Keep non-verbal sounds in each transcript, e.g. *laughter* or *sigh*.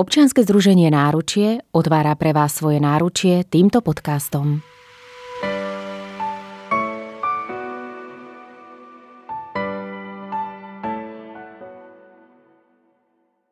Občianske združenie Náručie otvára pre vás svoje náručie týmto podcastom.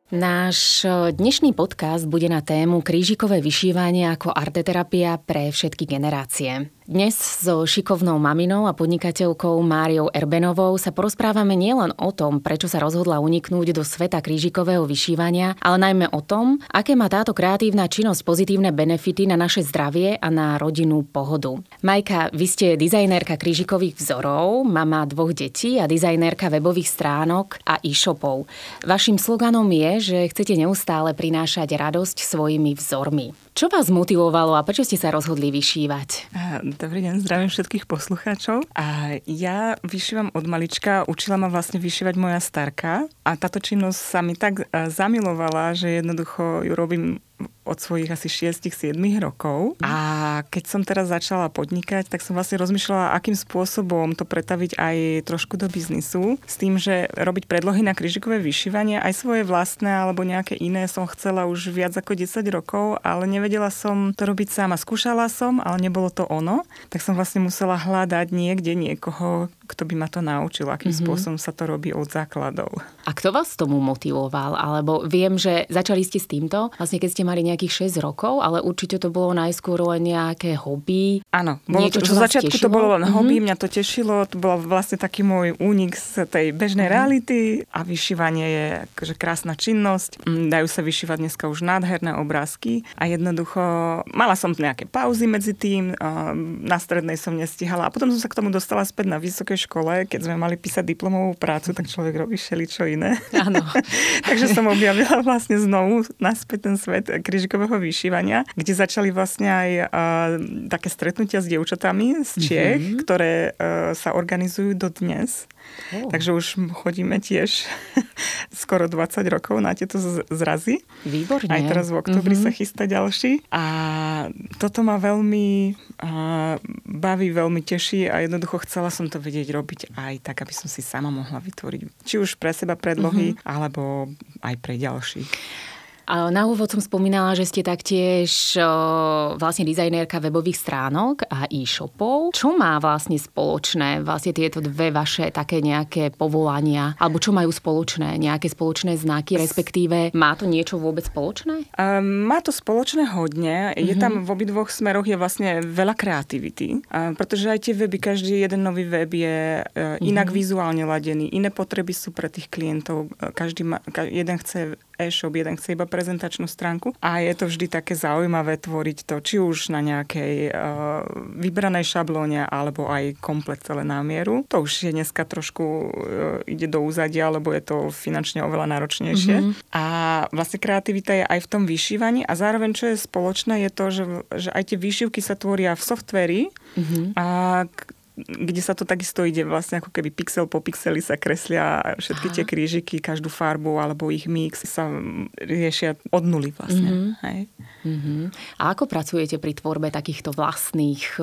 Náš dnešný podcast bude na tému krížikové vyšívanie ako arteterapia pre všetky generácie. Dnes so šikovnou maminou a podnikateľkou Máriou Erbenovou sa porozprávame nielen o tom, prečo sa rozhodla uniknúť do sveta krížikového vyšívania, ale najmä o tom, aké má táto kreatívna činnosť pozitívne benefity na naše zdravie a na rodinnú pohodu. Majka, vy ste dizajnérka krížikových vzorov, mama dvoch detí a dizajnérka webových stránok a e-shopov. Vašim sloganom je, že chcete neustále prinášať radosť svojimi vzormi. Čo vás motivovalo a prečo ste sa rozhodli vyšívať? Dobrý deň, zdravím všetkých poslucháčov. A ja vyšívam od malička, učila ma vlastne vyšívať moja starka a táto činnosť sa mi tak zamilovala, že jednoducho ju robím od svojich asi 6-7 rokov. A keď som teraz začala podnikať, tak som vlastne rozmýšľala, akým spôsobom to pretaviť aj trošku do biznisu. S tým, že robiť predlohy na kryžikové vyšívanie, aj svoje vlastné alebo nejaké iné som chcela už viac ako 10 rokov, ale nevedela som to robiť sama. Skúšala som, ale nebolo to ono. Tak som vlastne musela hľadať niekde niekoho, kto by ma to naučil, akým mm-hmm. spôsobom sa to robí od základov. A kto vás tomu motivoval? Alebo viem, že začali ste s týmto, vlastne keď ste mali nejakých 6 rokov, ale určite to bolo najskôr len nejaké hobby. Áno, bolo niečo, to, čo začiatku tešilo? to bolo len hobby, mm-hmm. mňa to tešilo, to bol vlastne taký môj únik z tej bežnej mm-hmm. reality a vyšívanie je akože krásna činnosť. Mm, dajú sa vyšívať dneska už nádherné obrázky a jednoducho mala som nejaké pauzy medzi tým, na strednej som nestihala a potom som sa k tomu dostala späť na vysokej škole, keď sme mali písať diplomovú prácu, tak človek robí čo iné. Áno. *laughs* Takže som objavila vlastne znovu naspäť ten svet križikového vyšívania, kde začali vlastne aj uh, také stretnutia s dievčatami z Čiech, mm-hmm. ktoré uh, sa organizujú do dnes. Oh. Takže už chodíme tiež *laughs* skoro 20 rokov na tieto zrazy. Výborne. Aj teraz v oktobri mm-hmm. sa chystá ďalší. A toto ma veľmi uh, baví, veľmi teší a jednoducho chcela som to vedieť robiť aj tak, aby som si sama mohla vytvoriť či už pre seba predlohy, mm-hmm. alebo aj pre ďalších. Na úvod som spomínala, že ste taktiež vlastne dizajnérka webových stránok a e-shopov. Čo má vlastne spoločné vlastne tieto dve vaše také nejaké povolania? Alebo čo majú spoločné? Nejaké spoločné znaky, respektíve má to niečo vôbec spoločné? Um, má to spoločné hodne. Je tam v obidvoch smeroch je vlastne veľa kreativity. Um, pretože aj tie weby, každý jeden nový web je uh, inak mm-hmm. vizuálne ladený. Iné potreby sú pre tých klientov. Každý ma, jeden chce e-shop, jeden chce iba prezentačnú stránku a je to vždy také zaujímavé tvoriť to, či už na nejakej uh, vybranej šablóne alebo aj komplet celé námieru. To už je dneska trošku uh, ide do úzadia, lebo je to finančne oveľa náročnejšie. Mm-hmm. A vlastne kreativita je aj v tom vyšívaní a zároveň, čo je spoločné, je to, že, že aj tie výšivky sa tvoria v softveri mm-hmm. a kde sa to takisto ide vlastne ako keby pixel po pixeli sa kreslia všetky Aha. tie krížiky, každú farbu alebo ich mix sa riešia od nuly vlastne. Mm-hmm. Hej. Mm-hmm. A ako pracujete pri tvorbe takýchto vlastných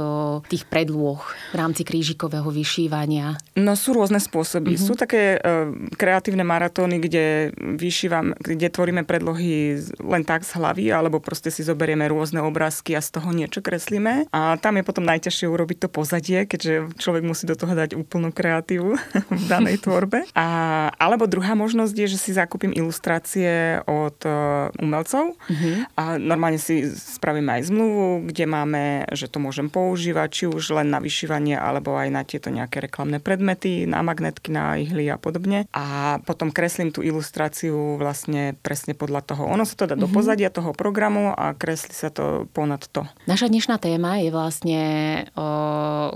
tých predloh v rámci krížikového vyšívania? No sú rôzne spôsoby. Mm-hmm. Sú také uh, kreatívne maratóny, kde vyšívam, kde tvoríme predlohy len tak z hlavy, alebo proste si zoberieme rôzne obrázky a z toho niečo kreslíme. A tam je potom najťažšie urobiť to pozadie, keďže človek musí do toho dať úplnú kreatívu *laughs* v danej tvorbe. A, alebo druhá možnosť je, že si zakúpim ilustrácie od uh, umelcov uh-huh. a normálne si spravím aj zmluvu, kde máme, že to môžem používať, či už len na vyšívanie, alebo aj na tieto nejaké reklamné predmety, na magnetky, na ihly a podobne. A potom kreslím tú ilustráciu vlastne presne podľa toho. Ono sa to dá uh-huh. do mhm. pozadia toho programu a kreslí sa to ponad to. Naša dnešná téma je vlastne o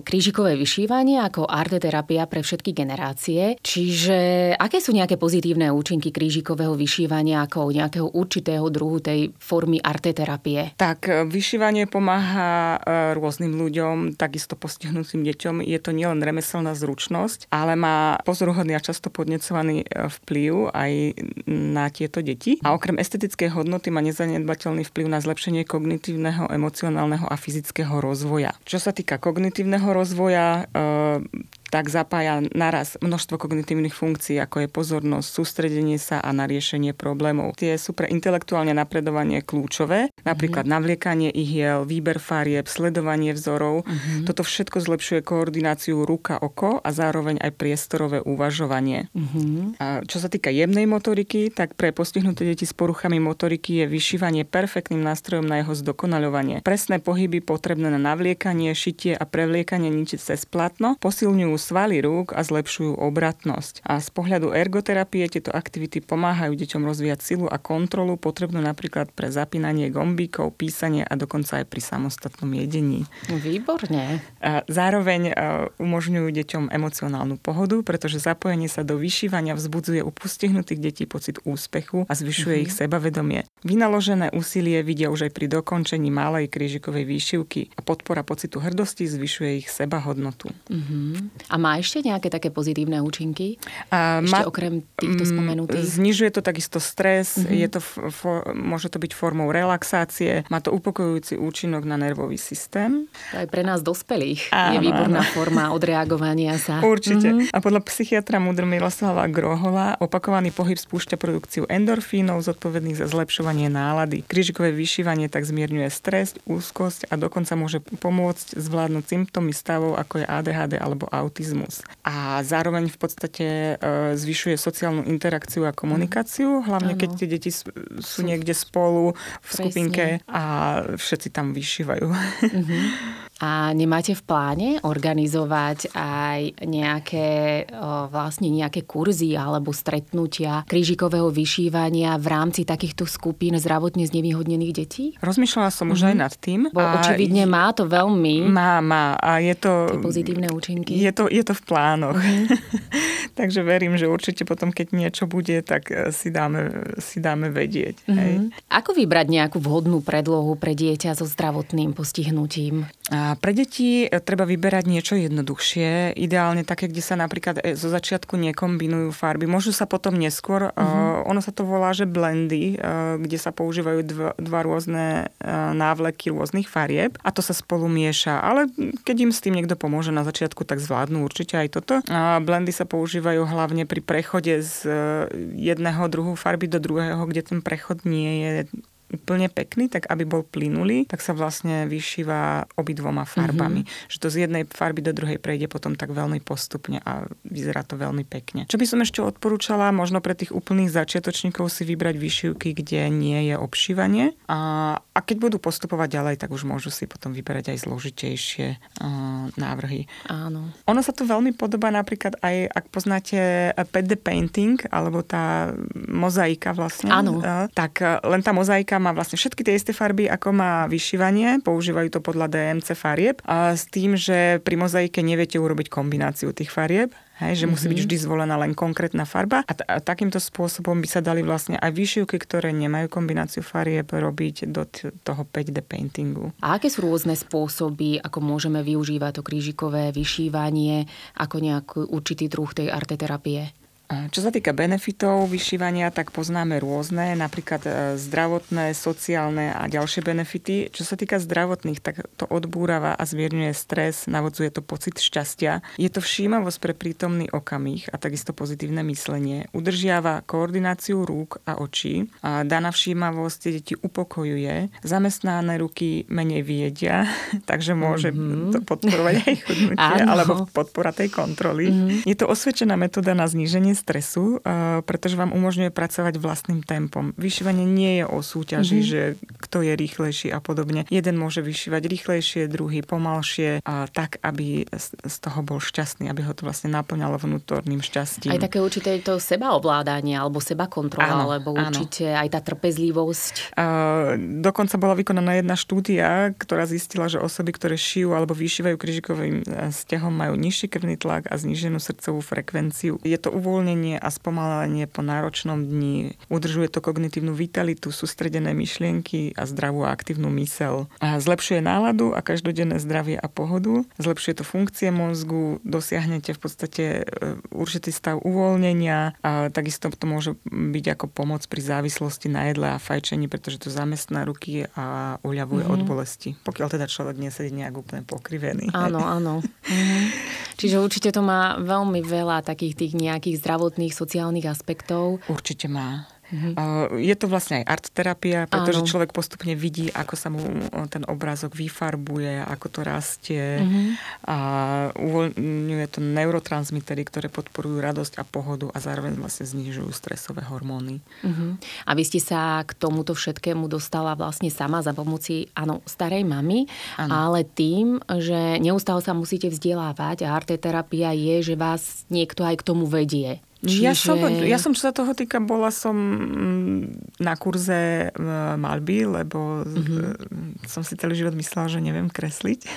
krížikové vyšívanie ako arteterapia pre všetky generácie. Čiže aké sú nejaké pozitívne účinky krížikového vyšívania ako nejakého určitého druhu tej formy arteterapie? Tak e, vyšívanie pomáha e, rôznym ľuďom, takisto postihnutým deťom. Je to nielen remeselná zručnosť, ale má pozoruhodný a často podnecovaný e, vplyv aj na tieto deti. A okrem estetickej hodnoty má nezanedbateľný vplyv na zlepšenie kognitívneho, emocionálneho a fyzického rozvoja. Čo sa týka kognitívneho rozvoja, uh, tak zapája naraz množstvo kognitívnych funkcií, ako je pozornosť, sústredenie sa a na riešenie problémov. Tie sú pre intelektuálne napredovanie kľúčové, napríklad mm-hmm. navliekanie ihiel, výber farieb, sledovanie vzorov. Mm-hmm. Toto všetko zlepšuje koordináciu ruka-oko a zároveň aj priestorové uvažovanie. Mm-hmm. A čo sa týka jemnej motoriky, tak pre postihnuté deti s poruchami motoriky je vyšívanie perfektným nástrojom na jeho zdokonaľovanie. Presné pohyby potrebné na navliekanie, šitie a prevliekanie ničiť cez platno posilňujú svaly rúk a zlepšujú obratnosť. A z pohľadu ergoterapie tieto aktivity pomáhajú deťom rozvíjať silu a kontrolu potrebnú napríklad pre zapínanie gombíkov, písanie a dokonca aj pri samostatnom jedení. Výborne. A zároveň umožňujú deťom emocionálnu pohodu, pretože zapojenie sa do vyšívania vzbudzuje u postihnutých detí pocit úspechu a zvyšuje mm-hmm. ich sebavedomie. Vynaložené úsilie vidia už aj pri dokončení malej krížikovej výšivky a podpora pocitu hrdosti zvyšuje ich sebahodnotu. Mm-hmm. A má ešte nejaké také pozitívne účinky? A ešte má, okrem týchto mm, spomenutých? Znižuje to takisto stres, mm-hmm. je to for, môže to byť formou relaxácie, má to upokojujúci účinok na nervový systém. Aj pre nás dospelých áno, je výborná áno. forma odreagovania sa. Určite. Mm-hmm. A podľa psychiatra Mudr Miloslava Grohola opakovaný pohyb spúšťa produkciu endorfínov zodpovedných za zlepšovanie nálady. Krížikové vyšívanie tak zmierňuje stres, úzkosť a dokonca môže pomôcť zvládnuť symptómy stavov ako je ADHD alebo autizmus. A zároveň v podstate e, zvyšuje sociálnu interakciu a komunikáciu, hlavne ano. keď tie deti sú niekde spolu v skupinke a všetci tam vyšívajú. Uh-huh. A nemáte v pláne organizovať aj nejaké, vlastne nejaké kurzy alebo stretnutia krížikového vyšívania v rámci takýchto skupín zdravotne znevýhodnených detí? Rozmýšľala som už mm-hmm. aj mhm. nad tým. Bo a očividne má to veľmi má, má. A je to, pozitívne účinky. Je to, je to v plánoch. Mm-hmm. *laughs* Takže verím, že určite potom, keď niečo bude, tak e, si dáme, si dáme vedieť. Mm-hmm. Hej. Ako vybrať nejakú vhodnú predlohu pre dieťa so zdravotným postihnutím? A pre deti e, treba vyberať niečo jednoduchšie, ideálne také, kde sa napríklad e, zo začiatku nekombinujú farby. Môžu sa potom neskôr, uh-huh. ono sa to volá, že blendy, kde sa používajú dva, dva rôzne návleky rôznych farieb a to sa spolu mieša. Ale keď im s tým niekto pomôže na začiatku, tak zvládnu určite aj toto. A blendy sa používajú hlavne pri prechode z jedného druhu farby do druhého, kde ten prechod nie je úplne pekný, tak aby bol plynulý, tak sa vlastne vyšíva obidvoma farbami. Mm-hmm. Že to z jednej farby do druhej prejde potom tak veľmi postupne a vyzerá to veľmi pekne. Čo by som ešte odporúčala, možno pre tých úplných začiatočníkov si vybrať vyšívky, kde nie je obšívanie. A, a keď budú postupovať ďalej, tak už môžu si potom vyberať aj zložitejšie uh, návrhy. Áno. Ono sa to veľmi podobá napríklad aj, ak poznáte 5D painting, alebo tá mozaika vlastne. Áno. Uh, tak uh, len tá mozaika má vlastne všetky tie isté farby, ako má vyšívanie. Používajú to podľa DMC farieb. A s tým, že pri mozaike neviete urobiť kombináciu tých farieb. Hej, že mm-hmm. musí byť mhm. vždy zvolená len konkrétna farba. A, t- a takýmto spôsobom by sa dali vlastne aj vyšívky, ktoré nemajú kombináciu farieb, robiť do t- toho 5D paintingu. A aké sú rôzne spôsoby, ako môžeme využívať to krížikové vyšívanie ako nejaký určitý druh tej arteterapie? Čo sa týka benefitov vyšívania, tak poznáme rôzne, napríklad e, zdravotné, sociálne a ďalšie benefity. Čo sa týka zdravotných, tak to odbúrava a zmierňuje stres, navodzuje to pocit šťastia. Je to všímavosť pre prítomný okamih a takisto pozitívne myslenie. Udržiava koordináciu rúk a očí. A daná všímavosť deti upokojuje. Zamestnané ruky menej viedia, *laughs* takže môže mm-hmm. to podporovať aj chudnutie *laughs* alebo podpora tej kontroly. Mm-hmm. Je to osvedčená metóda na zníženie stresu, eh, pretože vám umožňuje pracovať vlastným tempom. Vyšívanie nie je o súťaži, mm-hmm. že kto je rýchlejší a podobne. Jeden môže vyšívať rýchlejšie, druhý pomalšie, a tak, aby z toho bol šťastný, aby ho to vlastne naplňalo vnútorným šťastím. Aj také určité to sebaovládanie alebo seba kontrola, alebo určite áno. aj tá trpezlivosť. Uh, dokonca bola vykonaná jedna štúdia, ktorá zistila, že osoby, ktoré šijú alebo vyšívajú kryžikovým eh, stehom, majú nižší krvný tlak a zníženú srdcovú frekvenciu. Je to uvoľnenie uvoľnenie a spomalenie po náročnom dni. Udržuje to kognitívnu vitalitu, sústredené myšlienky a zdravú a aktívnu mysel. A zlepšuje náladu a každodenné zdravie a pohodu, zlepšuje to funkcie mozgu, dosiahnete v podstate e, určitý stav uvoľnenia a takisto to môže byť ako pomoc pri závislosti na jedle a fajčení, pretože to zamestná ruky a uľavuje mm-hmm. od bolesti. Pokiaľ teda človek nesedí nejak úplne pokrivený. Áno, áno. Mm-hmm. *laughs* Čiže určite to má veľmi veľa takých tých nejakých zdravotných, sociálnych aspektov. Určite má. Mm-hmm. Je to vlastne aj art terapia, pretože Áno. človek postupne vidí, ako sa mu ten obrázok vyfarbuje, ako to rastie mm-hmm. a uvoľňuje to neurotransmitery, ktoré podporujú radosť a pohodu a zároveň vlastne znižujú stresové hormóny. Mm-hmm. A vy ste sa k tomuto všetkému dostala vlastne sama za pomoci, áno, starej mamy, ano. ale tým, že neustále sa musíte vzdelávať a art terapia je, že vás niekto aj k tomu vedie. Čiže... Ja, som, ja som, čo sa toho týka, bola som mm, na kurze malby, lebo mm-hmm. som si celý život myslela, že neviem kresliť. *laughs*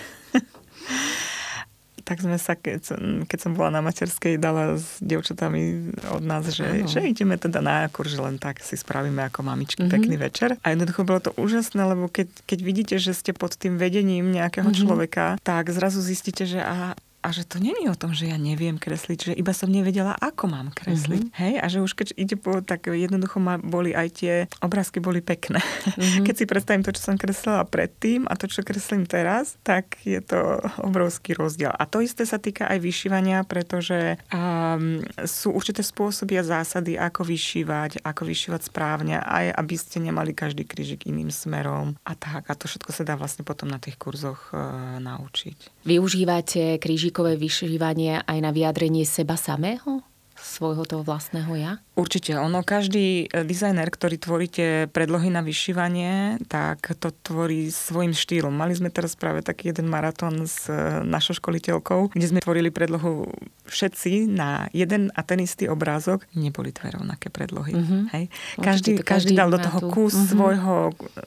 tak sme sa, keď, keď som bola na materskej, dala s devčatami od nás, že, že ideme teda na kurz, že len tak si spravíme ako mamičky mm-hmm. pekný večer. A jednoducho bolo to úžasné, lebo keď, keď vidíte, že ste pod tým vedením nejakého mm-hmm. človeka, tak zrazu zistíte, že aha, a že to není o tom, že ja neviem kresliť, že iba som nevedela, ako mám kresliť. Mm-hmm. Hej? A že už keď ide po, tak jednoducho ma boli aj tie obrázky boli pekné. Mm-hmm. *laughs* Keď si predstavím to, čo som kreslila predtým a to, čo kreslím teraz, tak je to obrovský rozdiel. A to isté sa týka aj vyšívania, pretože um, sú určité spôsoby a zásady, ako vyšívať, ako vyšívať správne, aj aby ste nemali každý krížik iným smerom a tak. A to všetko sa dá vlastne potom na tých kurzoch uh, naučiť. Využívate krížik jazykové vyšívanie aj na vyjadrenie seba samého? Svojho toho vlastného ja? Určite. Ono, každý e, dizajner, ktorý tvoríte predlohy na vyšívanie, tak to tvorí svojim štýlom. Mali sme teraz práve taký jeden maratón s e, našou školiteľkou, kde sme tvorili predlohu všetci na jeden a ten istý obrázok. Neboli dve rovnaké predlohy. Mm-hmm. Hej? Každý, každý, každý dal do toho kus mm-hmm. svojho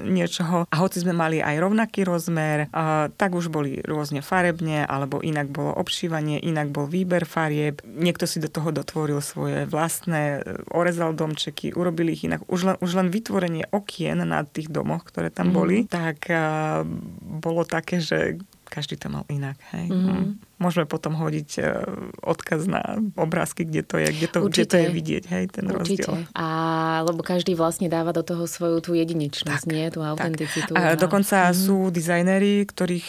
niečoho. A hoci sme mali aj rovnaký rozmer, a, tak už boli rôzne farebne, alebo inak bolo obšívanie, inak bol výber farieb. Niekto si do toho dotvoril vytvoril svoje vlastné, e, orezal domčeky, urobil ich inak. Už len, už len vytvorenie okien na tých domoch, ktoré tam mm. boli, tak uh, bolo také, že každý to mal inak. Hej? Mm. Môžeme potom hodiť uh, odkaz na obrázky, kde to je, kde to, kde to je vidieť, hej, ten Určite. rozdiel. A lebo každý vlastne dáva do toho svoju tú jedinečnosť, tak, nie? Tú autenticitu. A, a dokonca mm. sú dizajnéri, ktorých,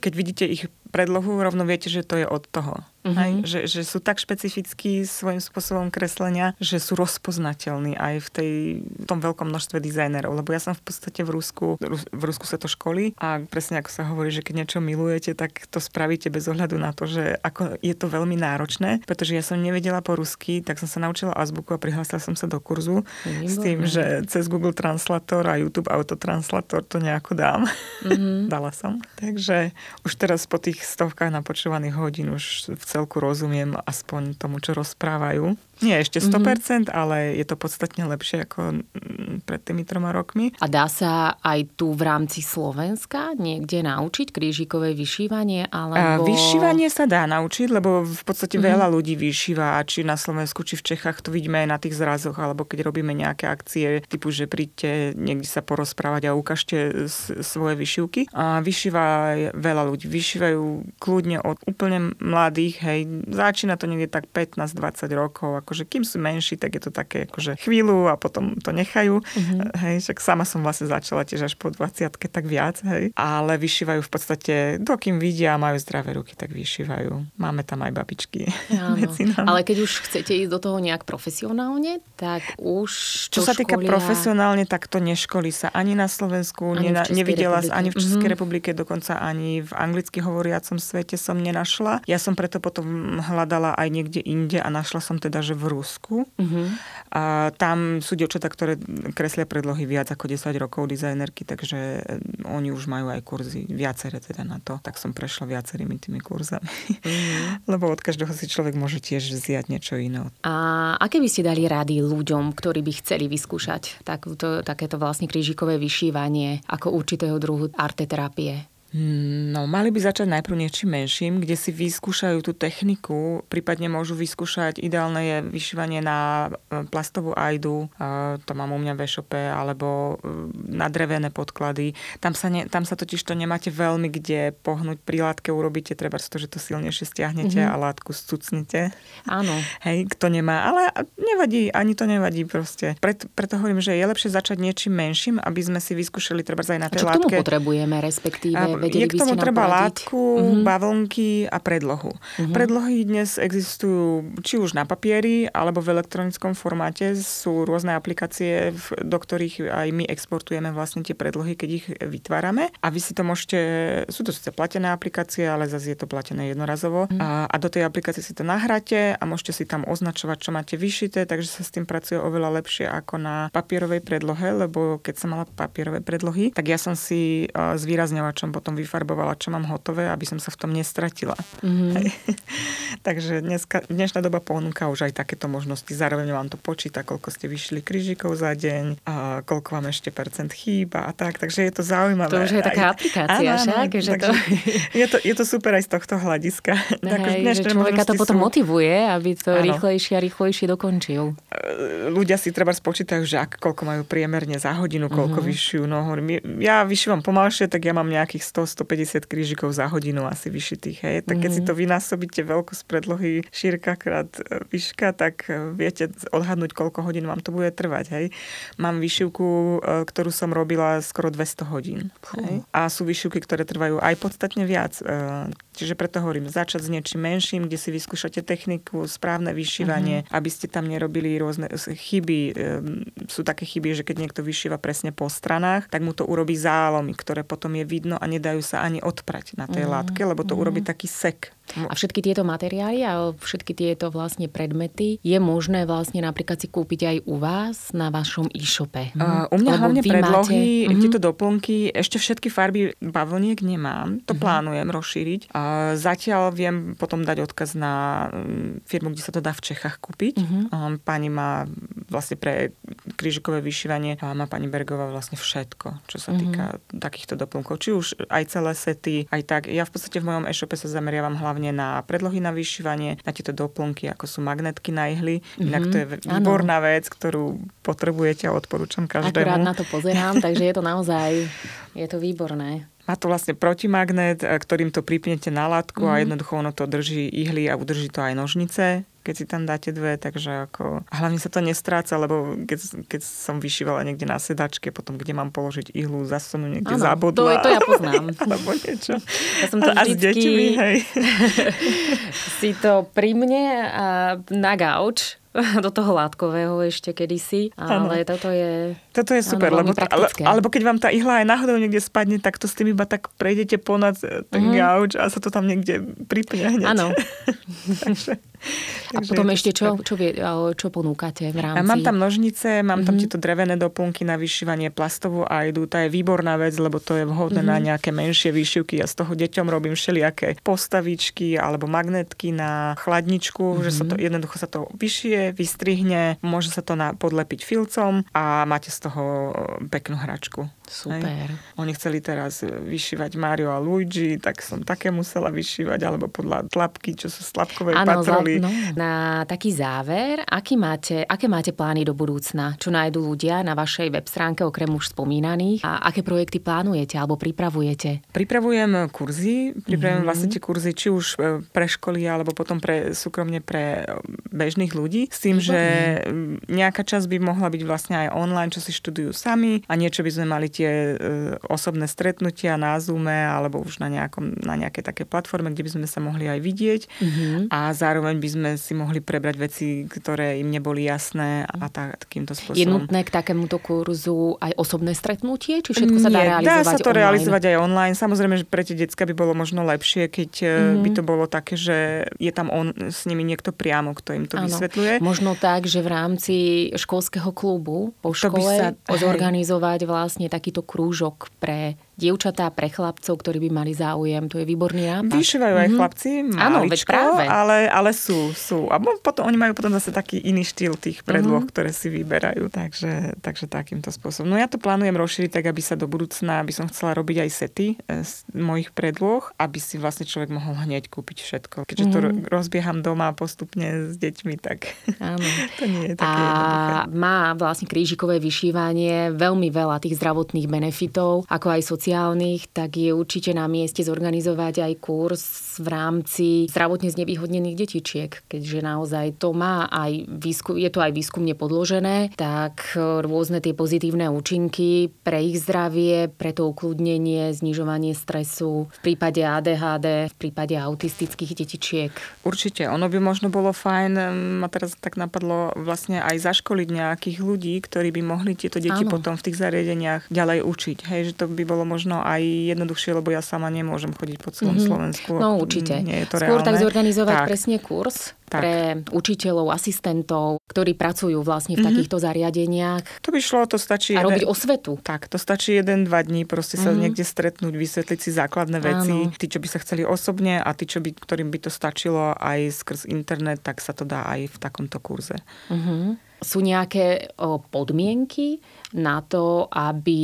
keď vidíte ich predlohu, rovno viete, že to je od toho. Mm-hmm. Hej? Že, že sú tak špecifickí svojím spôsobom kreslenia, že sú rozpoznateľní aj v, tej, v tom veľkom množstve dizajnerov. Lebo ja som v podstate v Rusku, v Rusku sa to školí a presne ako sa hovorí, že keď niečo milujete, tak to spravíte bez ohľadu na to, že ako je to veľmi náročné, pretože ja som nevedela po rusky, tak som sa naučila azbuku a prihlásila som sa do kurzu Výborné. s tým, že cez Google Translator a YouTube Autotranslator to nejako dám. Mm-hmm. *laughs* Dala som. Takže už teraz po tých stovkách napočúvaných hodín už v celku rozumiem aspoň tomu, čo rozprávajú. Nie ešte 100%, mm-hmm. ale je to podstatne lepšie ako mm, pred tými troma rokmi. A dá sa aj tu v rámci Slovenska niekde naučiť krížikové vyšívanie? Alebo... vyšívanie sa dá naučiť, lebo v podstate mm-hmm. veľa ľudí vyšíva, či na Slovensku, či v Čechách, to vidíme aj na tých zrazoch, alebo keď robíme nejaké akcie typu, že príďte niekde sa porozprávať a ukážte svoje vyšívky. A vyšíva veľa ľudí. Vyšívajú kľudne od úplne mladých, hej, začína to niekde tak 15-20 rokov, akože kým sú menší, tak je to také akože chvíľu a potom to nechajú. Mm-hmm. Hej, však sama som vlastne začala tiež až po 20 tak viac, hej. Ale vyšívajú v podstate, dokým vidia a majú zdravé ruky, tak vyšívajú. Máme tam aj babičky. *laughs* Ale keď už chcete ísť do toho nejak profesionálne, tak už Čo sa týka školia... profesionálne, tak to neškolí sa ani na Slovensku, ani nena, nevidela sa ani v Českej mm-hmm. republike, dokonca ani v anglicky hovoriacom svete som nenašla. Ja som preto potom hľadala aj niekde inde a našla som teda, že v Rusku. Uh-huh. A tam sú dievčatá, ktoré kreslia predlohy viac ako 10 rokov dizajnerky, takže eh, oni už majú aj kurzy, viaceré teda na to. Tak som prešla viacerými tými kurzami. Uh-huh. *laughs* Lebo od každého si človek môže tiež vziať niečo iné. A aké by ste dali rady ľuďom, ktorí by chceli vyskúšať takúto, takéto vlastne krížikové vyšívanie ako určitého druhu arteterapie? No, mali by začať najprv niečím menším, kde si vyskúšajú tú techniku, prípadne môžu vyskúšať, ideálne je vyšívanie na e, plastovú ajdu, to mám u mňa v e-shope, alebo e, na drevené podklady. Tam sa, ne, tam sa totiž to nemáte veľmi kde pohnúť pri látke, urobíte treba to, že to silnejšie stiahnete mm-hmm. a látku scucnete. Áno. Hej, kto nemá, ale nevadí, ani to nevadí proste. Preto, preto hovorím, že je lepšie začať niečím menším, aby sme si vyskúšali treba aj na tej a čo látke. Čo potrebujeme, respektíve? A, vedeli je k tomu treba poradiť? látku, uh-huh. bavlnky a predlohu. Uh-huh. Predlohy dnes existujú či už na papieri, alebo v elektronickom formáte. Sú rôzne aplikácie, do ktorých aj my exportujeme vlastne tie predlohy, keď ich vytvárame. A vy si to môžete, sú to síce platené aplikácie, ale zase je to platené jednorazovo. Uh-huh. A, a do tej aplikácie si to nahráte a môžete si tam označovať, čo máte vyšité, takže sa s tým pracuje oveľa lepšie ako na papierovej predlohe, lebo keď som mala papierové predlohy, tak ja som si zvýrazňovačom potom vyfarbovala, čo mám hotové, aby som sa v tom nestratila. Mm-hmm. *laughs* Takže dneska, dnešná doba ponúka už aj takéto možnosti. Zároveň vám to počíta, koľko ste vyšli krížikov za deň, a koľko vám ešte percent chýba a tak. Takže je to zaujímavé. To už je taká aplikácia áno, však. Že to... je, to, je to super aj z tohto hľadiska. Hej, že človeka to potom sú... motivuje, aby to áno. rýchlejšie a rýchlejšie dokončil. E, ľudia si treba spočítajú, že ak, koľko majú priemerne za hodinu, koľko uh-huh. vyššiu. No, ja vyšívam pomalšie, tak ja mám nejakých 100-150 krížikov za hodinu asi vyšitých. Hej. Tak keď mm-hmm. si mhm. to vynásobíte veľkosť predlohy šírka krát e, výška, tak e, viete odhadnúť, koľko hodín vám to bude trvať. Hej. Mám vyšivku, e, ktorú som robila skoro 200 hodín. Hej. A sú vyšivky, ktoré trvajú aj podstatne viac. Čiže preto hovorím, začať s niečím menším, kde si vyskúšate techniku, správne vyšívanie, uh-huh. aby ste tam nerobili rôzne chyby. Sú také chyby, že keď niekto vyšíva presne po stranách, tak mu to urobí zálomy, ktoré potom je vidno a nedajú sa ani odprať na tej uh-huh. látke, lebo to uh-huh. urobí taký sek. A všetky tieto materiály a všetky tieto vlastne predmety je možné vlastne napríklad si kúpiť aj u vás na vašom e-shope. Uh, u mňa Lebo hlavne predlohy, máte... uh-huh. tieto doplnky, ešte všetky farby bavlniek nemám. To uh-huh. plánujem rozšíriť. Uh, zatiaľ viem potom dať odkaz na mm, firmu, kde sa to dá v Čechách kúpiť. Uh-huh. Um, pani má vlastne pre krížikové vyšívanie má pani Bergová vlastne všetko, čo sa týka uh-huh. takýchto doplnkov. Či už aj celé sety, aj tak. Ja v podstate v mojom e-shope sa zameriavam hlavne hlavne na predlohy na vyšívanie, na tieto doplnky, ako sú magnetky na ihly. Mm-hmm. Inak to je výborná ano. vec, ktorú potrebujete a odporúčam každému. Akurát na to pozerám, takže je to naozaj, je to výborné. Má to vlastne protimagnet, ktorým to pripnete na látku mm-hmm. a mhm. jednoducho ono to drží ihly a udrží to aj nožnice keď si tam dáte dve, takže ako... A hlavne sa to nestráca, lebo keď, keď som vyšívala niekde na sedačke, potom kde mám položiť ihlu, zase som niekde ano, zabudla. To, to ja poznám. *laughs* alebo niečo. Ja som to a, vždycky... a s deťmi, hej. *laughs* si to pri mne a na gauč *laughs* do toho látkového ešte kedysi, ale ano. toto je... Toto je super, ano, lebo, ale, alebo keď vám tá ihla aj náhodou niekde spadne, tak to s tým iba tak prejdete ponad ten mm. gauč a sa to tam niekde pripne hneď. Áno. *laughs* takže, a takže potom ešte čo, čo, vie, čo ponúkate v rámci? A mám tam nožnice, mám mm-hmm. tam mhm. tieto drevené doplnky na vyšívanie plastovú ajdu. Tá je výborná vec, lebo to je vhodné mm-hmm. na mhm. nejaké menšie výšivky. Ja z toho deťom robím všelijaké postavičky alebo magnetky na chladničku, mm-hmm. že sa to jednoducho sa to vystrihne, môže sa to na, podlepiť filcom a máte z toho peknú hračku. Super. Hej. Oni chceli teraz vyšívať Mario a Luigi, tak som také musela vyšívať, alebo podľa tlapky, čo sú slapkové ano, patroly. No. Na taký záver, aký máte, aké máte plány do budúcna? Čo nájdú ľudia na vašej web stránke, okrem už spomínaných? A aké projekty plánujete alebo pripravujete? Pripravujem kurzy, pripravujem mm-hmm. vlastne tie kurzy, či už e, pre školy, alebo potom pre súkromne pre e, bežných ľudí, s tým, Výborné. že nejaká časť by mohla byť vlastne aj online, čo si študujú sami a niečo by sme mali tie e, osobné stretnutia na Zoome alebo už na, nejakom, na nejakej také platforme, kde by sme sa mohli aj vidieť mm-hmm. a zároveň by sme si mohli prebrať veci, ktoré im neboli jasné a tak, takýmto spôsobom. Je nutné k takémuto kurzu aj osobné stretnutie? Či všetko sa dá Nie, realizovať dá sa to online? realizovať aj online. Samozrejme, že pre tie decka by bolo možno lepšie, keď mm-hmm. by to bolo také, že je tam on, s nimi niekto priamo, kto im to ano. vysvetľuje. Možno tak, že v rámci školského klubu po škole sa, zorganizovať vlastne tak takýto krúžok pre dievčatá pre chlapcov, ktorí by mali záujem. To je výborný nápad. Vyšívajú aj Mhm. chlapci, Áno, veď maličko, práve. ale, ale sú, sú. A potom, oni majú potom zase taký iný štýl tých predloh, Mhm. ktoré si vyberajú. Takže, takže takýmto spôsobom. No ja to plánujem rozšíriť tak, aby sa do budúcna, aby som chcela robiť aj sety e, z mojich predloh, aby si vlastne človek mohol hneď kúpiť všetko. Keďže to Mhm. ro- rozbieham doma postupne s deťmi, tak Áno. *laughs* to nie je také jednoduché. A má vlastne krížikové vyšívanie veľmi veľa tých zdravotných benefitov, ako aj sociálnych, tak je určite na mieste zorganizovať aj kurz v rámci zdravotne znevýhodnených detičiek, keďže naozaj to má aj výskum, je to aj výskumne podložené, tak e, rôzne tie pozitívne účinky pre ich zdravie, pre to ukludnenie, znižovanie stresu v prípade ADHD, v prípade autistických detičiek. Určite, ono by možno bolo fajn, ma teraz tak napadlo vlastne aj zaškoliť nejakých ľudí, ktorí by mohli tieto deti Áno. potom v tých zariadeniach ďalej učiť. Hej, že to by bolo možno aj jednoduchšie, lebo ja sama nemôžem chodiť po celom Mhm. Slovensku. No určite. Nie je to Skôr tak reálne. zorganizovať Tak. presne kurz Tak. pre učiteľov, asistentov, ktorí pracujú vlastne v Mhm. takýchto zariadeniach To by šlo, to stačí... a jeden- robiť osvetu. Tak, to stačí jeden, dva dní, proste sa Mhm. niekde stretnúť, vysvetliť si základné veci. Áno. Tí, čo by sa chceli osobne a tí, čo by, ktorým by to stačilo aj skrz internet, tak sa to dá aj v takomto kurze. Uh-huh. Sú nejaké o, podmienky na to, aby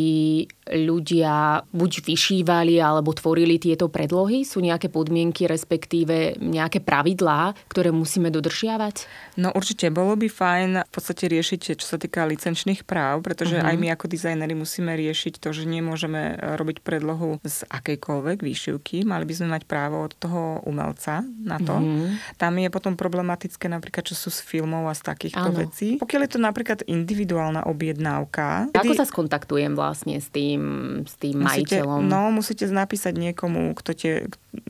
ľudia buď vyšívali alebo tvorili tieto predlohy? Sú nejaké podmienky, respektíve nejaké pravidlá, ktoré musíme dodržiavať? No určite, bolo by fajn v podstate riešiť, čo sa týka licenčných práv, pretože Mhm. aj my ako dizajneri musíme riešiť to, že nemôžeme e, robiť predlohu z akejkoľvek výšivky. Mali by sme mať právo od toho umelca na to. Mhm. Tam je potom problematické napríklad, čo sú z filmov a z takýchto Áno. vecí. Pokiaľ je to napríklad individuálna objednávka, Ako kedy- sa skontaktujem vlastne s tým, s tým Musíte, majiteľom? no, musíte napísať niekomu, kto tie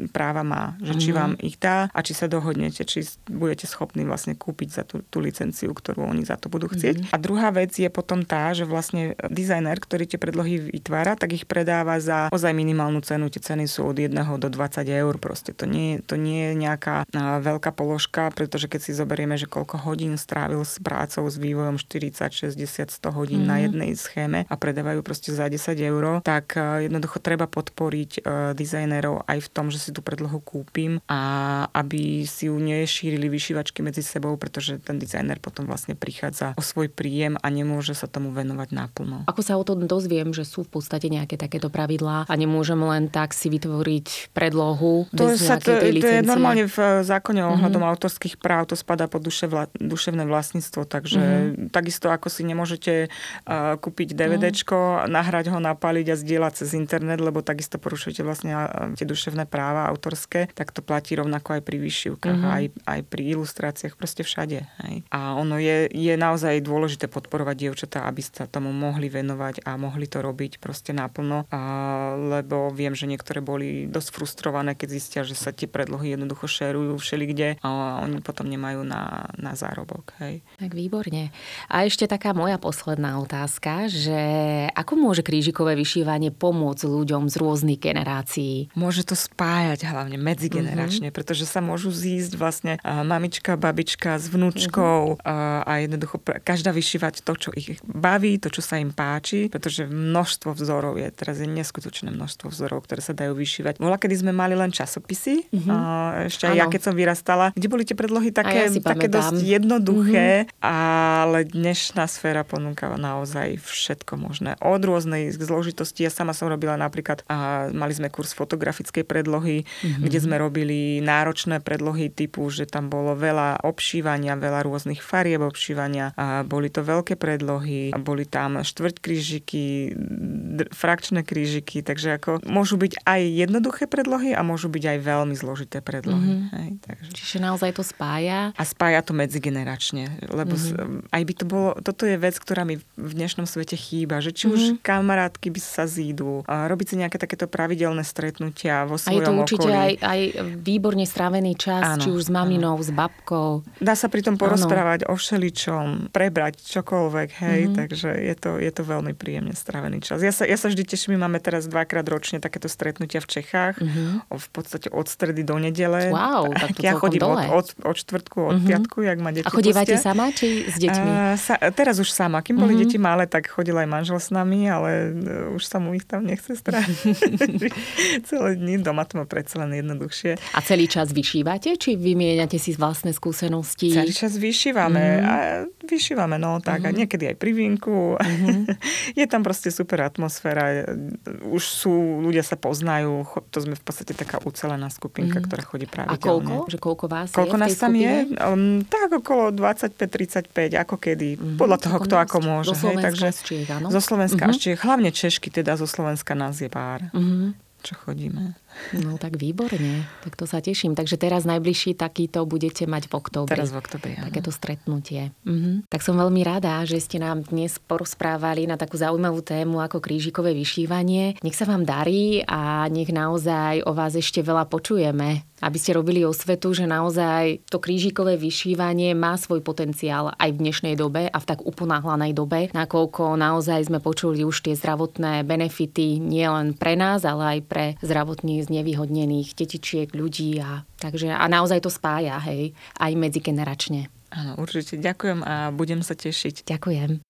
práva má, že či Mhm. vám ich dá a či sa dohodnete, či budete schopní vlastne kúpiť za tú, tú licenciu, ktorú oni za to budú chcieť. Mhm. A druhá vec je potom tá, že vlastne dizajner, ktorý tie predlohy vytvára, tak ich predáva za ozaj minimálnu cenu. Tie ceny sú od 1 do 20 eur proste. To nie, to nie je nejaká veľká položka, pretože keď si zoberieme, že koľko hodín strávil s prácou, s vývojom 40, 60, 100 hodín na Mhm. Jednej schéme a predávajú proste za 10 eur, tak e, jednoducho treba podporiť e, dizajnerov aj v tom, že si tú predlohu kúpim a aby si ju nešírili vyšívačky medzi sebou, pretože ten dizajner potom vlastne prichádza o svoj príjem a nemôže sa tomu venovať naplno. Ako sa o tom dozviem, že sú v podstate nejaké takéto pravidlá a nemôžem len tak si vytvoriť predlohu To, bez sa, to, tej to je normálne v eh, zákone ohľadom autorských práv, to spadá pod duše vla, duševné vlastníctvo, takže takisto ako si nemôžete uh, kúpiť DVDčko, nahrať ho, napáliť a zdieľať cez internet, lebo takisto porušujete vlastne tie duševné práva autorské, tak to platí rovnako aj pri vyšivkách, aj, aj pri ilustráciách, proste všade. Hej. A ono je, je naozaj dôležité podporovať dievčatá, aby sa tomu mohli venovať a mohli to robiť proste naplno, a, lebo viem, že niektoré boli dosť frustrované, keď zistia, že sa tie predlohy jednoducho šerujú všelikde a oni potom nemajú na, na zárobok. Hej. Tak výborne. A ešte taká moja posledná otázka, že ako môže krížikové vyšívanie pomôcť ľuďom z rôznych generácií? Môže to spájať hlavne medzigeneračne, pretože sa môžu zísť vlastne mamička, babička s vnúčkou a, a jednoducho každá vyšívať to, čo ich baví, to, čo sa im páči, pretože množstvo vzorov je, teraz je neskutočné množstvo vzorov, ktoré sa dajú vyšívať. Bola, kedy sme mali len časopisy, a, ešte aj ja, keď som vyrastala, kde boli tie predlohy také, ja také pamätám. dosť jednoduché, ale dnešná sféra ponúka naozaj všetko možné. Od rôznej zložitosti. Ja sama som robila napríklad, a mali sme kurz fotografickej predlohy, kde sme robili náročné predlohy typu, že tam bolo veľa obšívania, veľa rôznych farieb obšívania. A boli to veľké predlohy, a boli tam štvrť krížiky, dr- frakčné krížiky, takže ako môžu byť aj jednoduché predlohy a môžu byť aj veľmi zložité predlohy. Hej, takže. Čiže naozaj to spája. A spája to medzigeneračne, lebo mm-hmm. aj by to bolo, toto je vec, ktorá mi v dnešnom svete chýba, že či mm-hmm. už kamarátky by sa zídu, robiť si nejaké takéto pravidelné stretnutia vo A je to svojom určite okolí. aj, aj výborne strávený čas, Áno, či už s maminou, s babkou. Dá sa pri tom porozprávať o všeličom, prebrať čokoľvek, hej, Mhm. mm-hmm. takže je to, je to veľmi príjemne strávený čas. Ja sa, ja sa vždy teším, my máme teraz dvakrát ročne takéto stretnutia v Čechách, mm-hmm. v podstate od stredy do nedele. Mhm. Wow, tak to ja chodím od, dole. od, od štvrtku, od mm-hmm. piatku, jak ma deti A chodívate sama, či s deťmi? A, sa, teraz už sama. Kým boli Mhm. deti malé, ale tak chodil aj manžel s nami, ale e, už sa mu ich tam nechce strážiť. *laughs* Celé dní doma to má predsa len jednoduchšie. A celý čas vyšívate, či vymieňate si vlastné skúsenosti? Celý čas vyšívame mm. a vyšívame, no tak, mm. a mhm. niekedy aj pri vínku. Mm. *laughs* Je tam proste super atmosféra. Už sú, ľudia sa poznajú, to sme v podstate taká ucelená skupinka, mm. ktorá chodí pravidelne. A koľko? Že koľko vás koľko je nás tam je? Um, tak okolo 25-35, ako kedy. Mm-hmm. Podľa toho, kto ako môže. Hej, takže, z Čiech, áno? Zo Slovenska mm-hmm. Čiech. Hlavne Češky, teda zo Slovenska nás je pár. Mm-hmm čo chodíme. No tak výborne, tak to sa teším. Takže teraz najbližší takýto budete mať v októbri. Teraz v októbri, áno. Takéto stretnutie. Mhm. Tak som veľmi rada, že ste nám dnes porozprávali na takú zaujímavú tému ako krížikové vyšívanie. Nech sa vám darí a nech naozaj o vás ešte veľa počujeme aby ste robili osvetu, že naozaj to krížikové vyšívanie má svoj potenciál aj v dnešnej dobe a v tak uponáhlanej dobe, nakoľko naozaj sme počuli už tie zdravotné benefity nielen pre nás, ale aj pre zdravotní znevýhodnených detičiek, ľudí a, takže, a naozaj to spája, hej, aj medzigeneračne. Áno, určite ďakujem a budem sa tešiť. Ďakujem.